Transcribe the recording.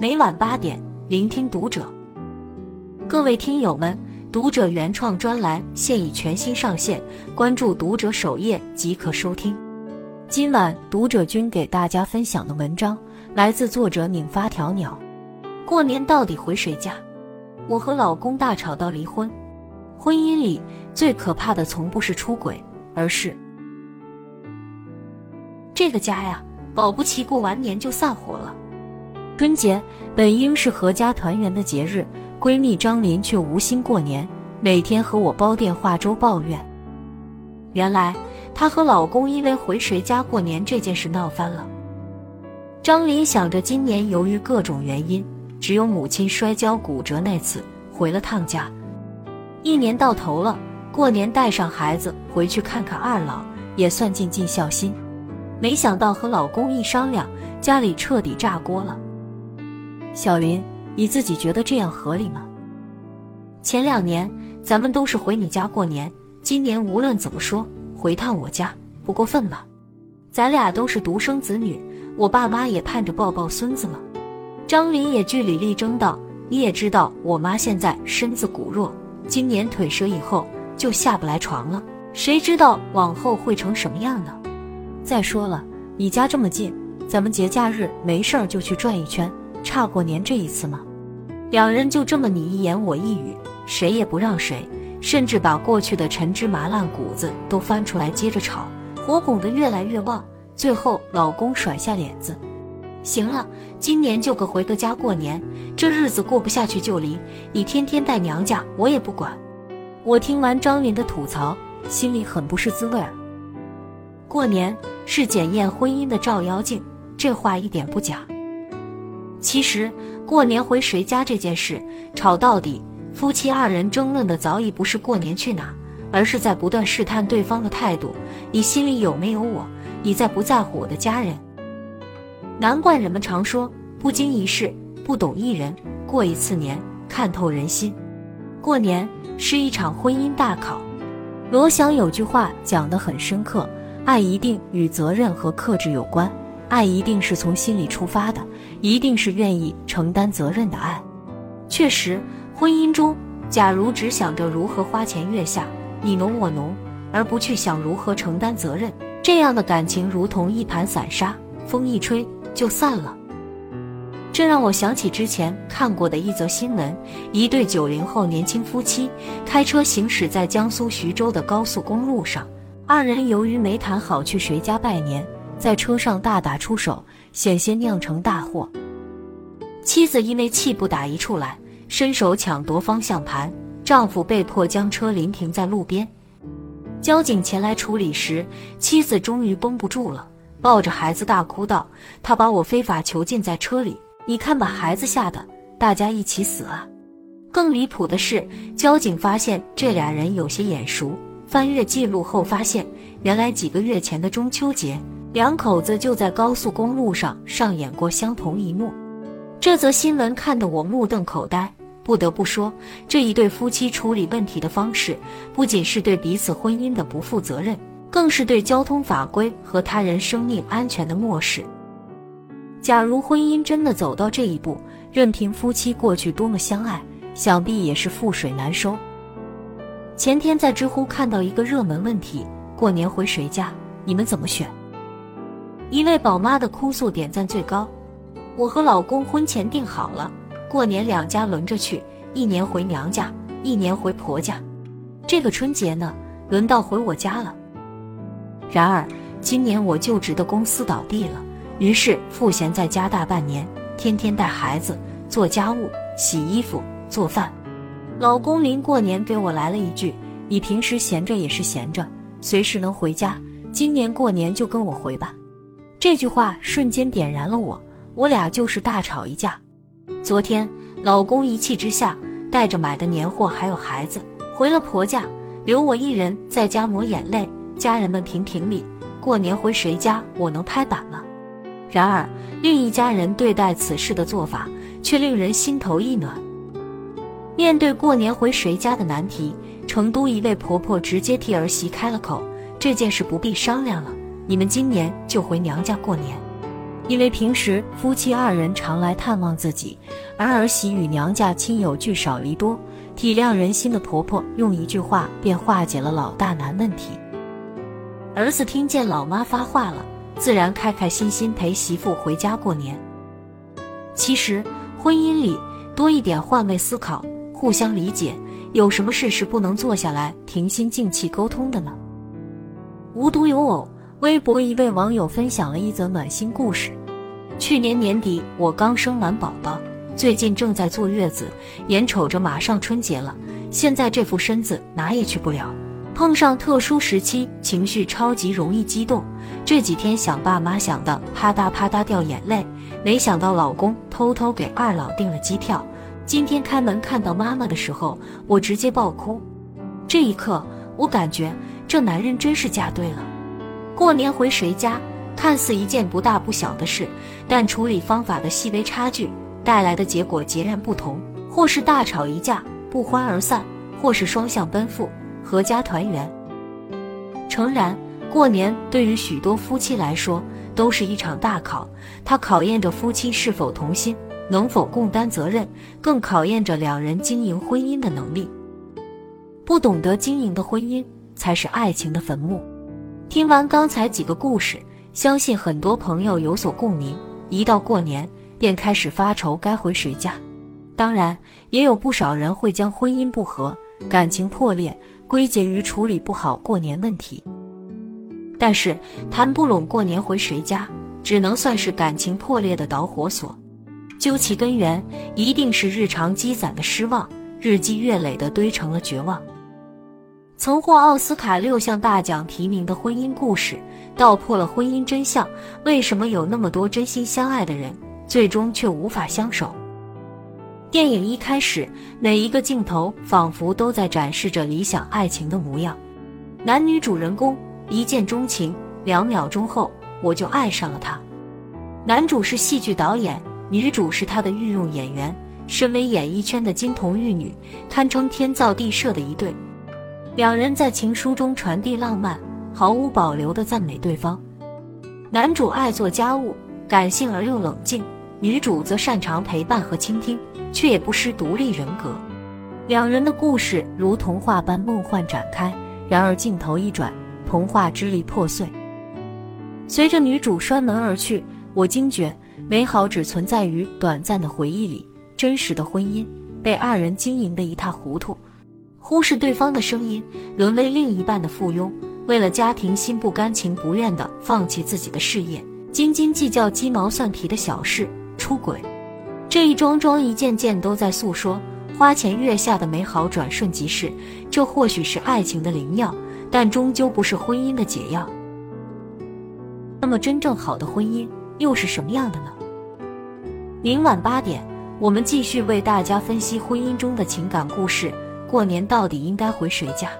每晚八点，聆听读者。各位听友们，读者原创专栏现已全新上线，关注读者首页即可收听。今晚读者君给大家分享的文章来自作者拧发条鸟。过年到底回谁家？我和老公大吵到离婚。婚姻里最可怕的从不是出轨，而是这个家呀，保不齐过完年就散伙了。春节本应是阖家团圆的节日，闺蜜张琳却无心过年，每天和我煲电话粥抱怨。原来她和老公因为回谁家过年这件事闹翻了。张琳想着今年由于各种原因，只有母亲摔跤骨折那次回了趟家。一年到头了，过年带上孩子回去看看二老，也算尽尽孝心。没想到和老公一商量，家里彻底炸锅了。小林，你自己觉得这样合理吗？前两年咱们都是回你家过年，今年无论怎么说，回趟我家不过分吧？咱俩都是独生子女，我爸妈也盼着抱抱孙子了。张林也据理力争道：“你也知道，我妈现在身子骨弱，今年腿折以后就下不来床了，谁知道往后会成什么样呢？再说了，你家这么近，咱们节假日没事儿就去转一圈。”差过年这一次吗？两人就这么你一言我一语，谁也不让谁，甚至把过去的陈芝麻烂谷子都翻出来接着炒，火拱得越来越旺。最后老公甩下脸子，行了，今年就个回个家过年，这日子过不下去就离。你天天带娘家，我也不管。我听完张云的吐槽，心里很不是滋味。过年是检验婚姻的照妖镜，这话一点不假。其实过年回谁家这件事吵到底，夫妻二人争论的早已不是过年去哪，而是在不断试探对方的态度。你心里有没有我？你在不在乎我的家人？难怪人们常说不经一事不懂一人，过一次年看透人心。过年是一场婚姻大考。罗翔有句话讲得很深刻：爱一定与责任和克制有关。爱一定是从心里出发的，一定是愿意承担责任的爱。确实，婚姻中，假如只想着如何花前月下，你侬我侬，而不去想如何承担责任，这样的感情如同一盘散沙，风一吹就散了。这让我想起之前看过的一则新闻：一对九零后年轻夫妻开车行驶在江苏徐州的高速公路上，二人由于没谈好去谁家拜年。在车上大打出手，险些酿成大祸。妻子因为气不打一处来，伸手抢夺方向盘，丈夫被迫将车临停在路边。交警前来处理时，妻子终于绷不住了，抱着孩子大哭道：“他把我非法囚禁在车里，你看把孩子吓得，大家一起死啊！”更离谱的是，交警发现这俩人有些眼熟，翻阅记录后发现，原来几个月前的中秋节。两口子就在高速公路上上演过相同一幕，这则新闻看得我目瞪口呆。不得不说，这一对夫妻处理问题的方式，不仅是对彼此婚姻的不负责任，更是对交通法规和他人生命安全的漠视。假如婚姻真的走到这一步，任凭夫妻过去多么相爱，想必也是覆水难收。前天在知乎看到一个热门问题：过年回谁家？你们怎么选？一位宝妈的哭诉点赞最高。我和老公婚前定好了，过年两家轮着去，一年回娘家，一年回婆家。这个春节呢，轮到回我家了。然而今年我就职的公司倒闭了，于是赋闲在家大半年，天天带孩子做家务、洗衣服、做饭。老公临过年给我来了一句：“你平时闲着也是闲着，随时能回家，今年过年就跟我回吧。”这句话瞬间点燃了我，我俩就是大吵一架。昨天，老公一气之下带着买的年货还有孩子回了婆家，留我一人在家抹眼泪。家人们评评理，过年回谁家我能拍板吗？然而，另一家人对待此事的做法却令人心头一暖。面对过年回谁家的难题，成都一位婆婆直接替儿媳开了口：“这件事不必商量了。”你们今年就回娘家过年，因为平时夫妻二人常来探望自己，而儿媳与娘家亲友聚少离多，体谅人心的婆婆用一句话便化解了老大难问题。儿子听见老妈发话了，自然开开心心陪媳妇回家过年。其实婚姻里多一点换位思考、互相理解，有什么事是不能坐下来平心静气沟通的呢？无独有偶，微博一位网友分享了一则暖心故事。去年年底，我刚生完宝宝，最近正在坐月子，眼瞅着马上春节了，现在这副身子哪也去不了。碰上特殊时期，情绪超级容易激动，这几天想爸妈想的啪嗒啪嗒掉眼泪。没想到老公偷偷给二老订了机票，今天开门看到妈妈的时候，我直接爆哭。这一刻，我感觉这男人真是嫁对了。过年回谁家？看似一件不大不小的事，但处理方法的细微差距带来的结果截然不同。或是大吵一架，不欢而散；或是双向奔赴，阖家团圆。诚然，过年对于许多夫妻来说都是一场大考，它考验着夫妻是否同心，能否共担责任，更考验着两人经营婚姻的能力。不懂得经营的婚姻，才是爱情的坟墓。听完刚才几个故事。相信很多朋友有所共鸣，一到过年便开始发愁该回谁家。当然，也有不少人会将婚姻不和、感情破裂归结于处理不好过年问题。但是，谈不拢过年回谁家，只能算是感情破裂的导火索。究其根源，一定是日常积攒的失望，日积月累的堆成了绝望。曾获奥斯卡六项大奖提名的婚姻故事，道破了婚姻真相：为什么有那么多真心相爱的人，最终却无法相守？电影一开始，每一个镜头仿佛都在展示着理想爱情的模样。男女主人公一见钟情，两秒钟后我就爱上了他。男主是戏剧导演，女主是他的御用演员。身为演艺圈的金童玉女，堪称天造地设的一对。两人在情书中传递浪漫，毫无保留地赞美对方。男主爱做家务，感性而又冷静；女主则擅长陪伴和倾听，却也不失独立人格。两人的故事如童话般梦幻展开，然而镜头一转，童话支离破碎。随着女主摔门而去，我惊觉美好只存在于短暂的回忆里，真实的婚姻被二人经营得一塌糊涂。忽视对方的声音，沦为另一半的附庸，为了家庭心不甘情不愿地放弃自己的事业，斤斤计较鸡毛蒜皮的小事，出轨，这一桩桩一件件都在诉说花前月下的美好转瞬即逝。这或许是爱情的灵药，但终究不是婚姻的解药。那么，真正好的婚姻又是什么样的呢？明晚八点，我们继续为大家分析婚姻中的情感故事。过年到底应该回谁家？